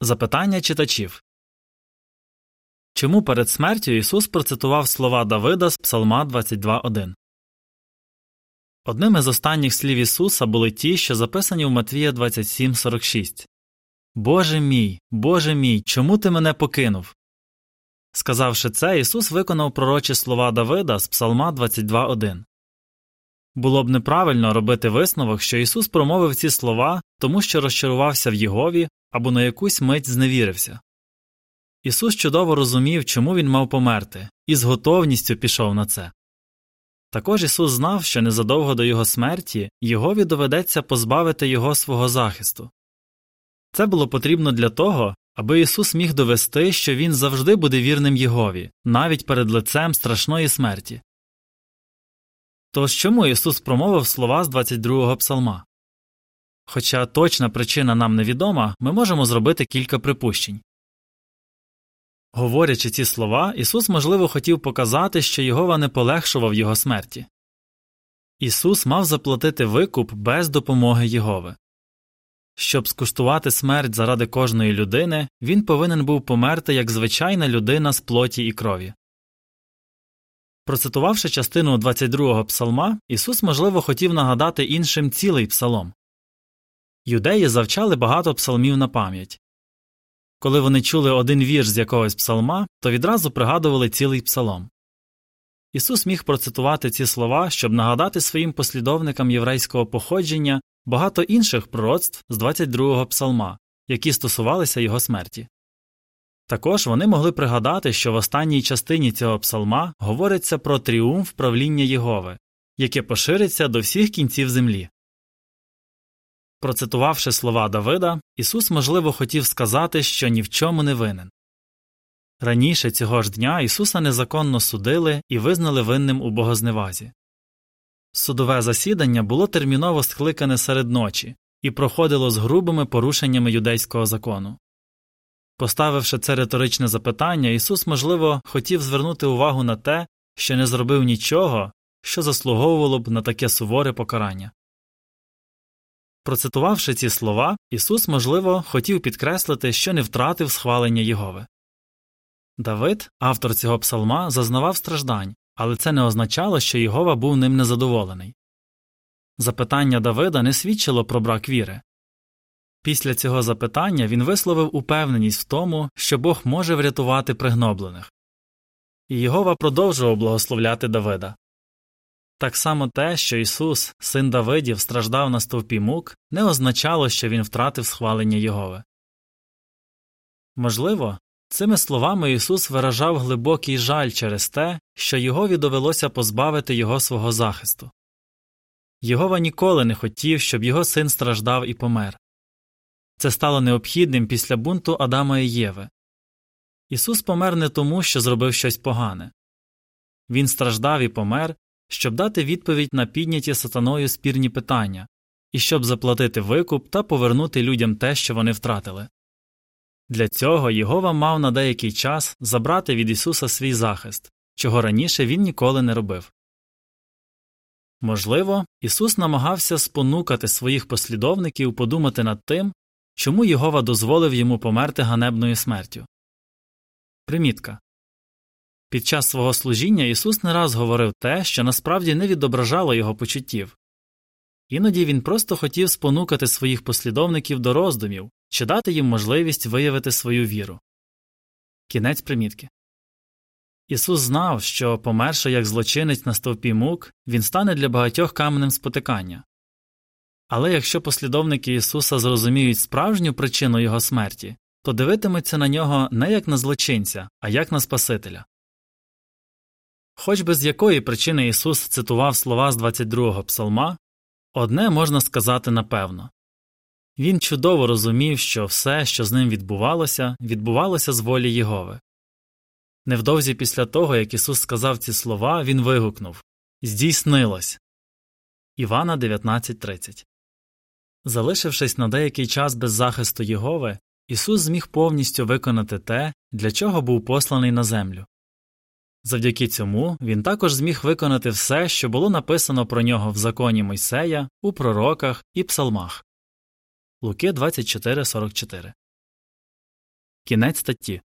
Запитання читачів Чому перед смертю Ісус процитував слова Давида з Псалма 22.1? Одним із останніх слів Ісуса були ті, що записані в Матвія 27.46 Боже мій, Боже мій, чому ти мене покинув? Сказавши це, Ісус виконав пророчі слова Давида з Псалма 22.1. Було б неправильно робити висновок, що Ісус промовив ці слова, тому що розчарувався в Єгові або на якусь мить зневірився. Ісус чудово розумів, чому він мав померти, і з готовністю пішов на це. Також Ісус знав, що незадовго до Його смерті Єгові доведеться позбавити Його свого захисту. Це було потрібно для того, аби Ісус міг довести, що Він завжди буде вірним Єгові, навіть перед лицем страшної смерті. Тож чому Ісус промовив слова з 22-го псалма? Хоча точна причина нам невідома, ми можемо зробити кілька припущень. Говорячи ці слова, Ісус, можливо, хотів показати, що Єгова не полегшував його смерті. Ісус мав заплатити викуп без допомоги Єгови. Щоб скуштувати смерть заради кожної людини, він повинен був померти як звичайна людина з плоті і крові. Процитувавши частину 22-го псалма, Ісус, можливо, хотів нагадати іншим цілий псалом. Юдеї завчали багато псалмів на пам'ять. Коли вони чули один вірш з якогось псалма, то відразу пригадували цілий псалом. Ісус міг процитувати ці слова, щоб нагадати своїм послідовникам єврейського походження багато інших пророцтв з 22-го псалма, які стосувалися його смерті. Також вони могли пригадати, що в останній частині цього псалма говориться про тріумф правління Єгови, яке пошириться до всіх кінців землі. Процитувавши слова Давида, Ісус, можливо, хотів сказати, що ні в чому не винен. Раніше цього ж дня Ісуса незаконно судили і визнали винним у богозневазі. Судове засідання було терміново скликане серед ночі і проходило з грубими порушеннями юдейського закону. Поставивши це риторичне запитання, Ісус, можливо, хотів звернути увагу на те, що не зробив нічого, що заслуговувало б на таке суворе покарання. Процитувавши ці слова, Ісус, можливо, хотів підкреслити, що не втратив схвалення Єгови. Давид, автор цього псалма, зазнавав страждань, але це не означало, що Єгова був ним незадоволений. Запитання Давида не свідчило про брак віри. Після цього запитання він висловив упевненість в тому, що Бог може врятувати пригноблених. І Єгова продовжував благословляти Давида. Так само те, що Ісус, син Давидів, страждав на стовпі мук, не означало, що він втратив схвалення Єгови. Можливо, цими словами Ісус виражав глибокий жаль через те, що Єгові довелося позбавити його свого захисту. Єгова ніколи не хотів, щоб його син страждав і помер. Це стало необхідним після бунту Адама і Єви. Ісус помер не тому, що зробив щось погане. Він страждав і помер, щоб дати відповідь на підняті сатаною спірні питання і щоб заплатити викуп та повернути людям те, що вони втратили. Для цього Єгова мав на деякий час забрати від Ісуса свій захист, чого раніше він ніколи не робив. Можливо, Ісус намагався спонукати своїх послідовників подумати над тим, чому Єгова дозволив йому померти ганебною смертю. Примітка під час свого служіння Ісус не раз говорив те, що насправді не відображало його почуттів. Іноді він просто хотів спонукати своїх послідовників до роздумів чи дати їм можливість виявити свою віру. Кінець примітки. Ісус знав, що, померши як злочинець на стовпі мук, він стане для багатьох каменем спотикання. Але якщо послідовники Ісуса зрозуміють справжню причину Його смерті, то дивитимуться на нього не як на злочинця, а як на Спасителя. Хоч би з якої причини Ісус цитував слова з 22-го псалма, одне можна сказати напевно він чудово розумів, що все, що з ним відбувалося, відбувалося з волі Єгови. Невдовзі після того, як Ісус сказав ці слова, Він вигукнув Здійснилось. Івана 19.30 Залишившись на деякий час без захисту Єгови, Ісус зміг повністю виконати те, для чого був посланий на землю. Завдяки цьому він також зміг виконати все, що було написано про нього в законі Мойсея, у пророках і псалмах. Луки 24.44 Кінець статті.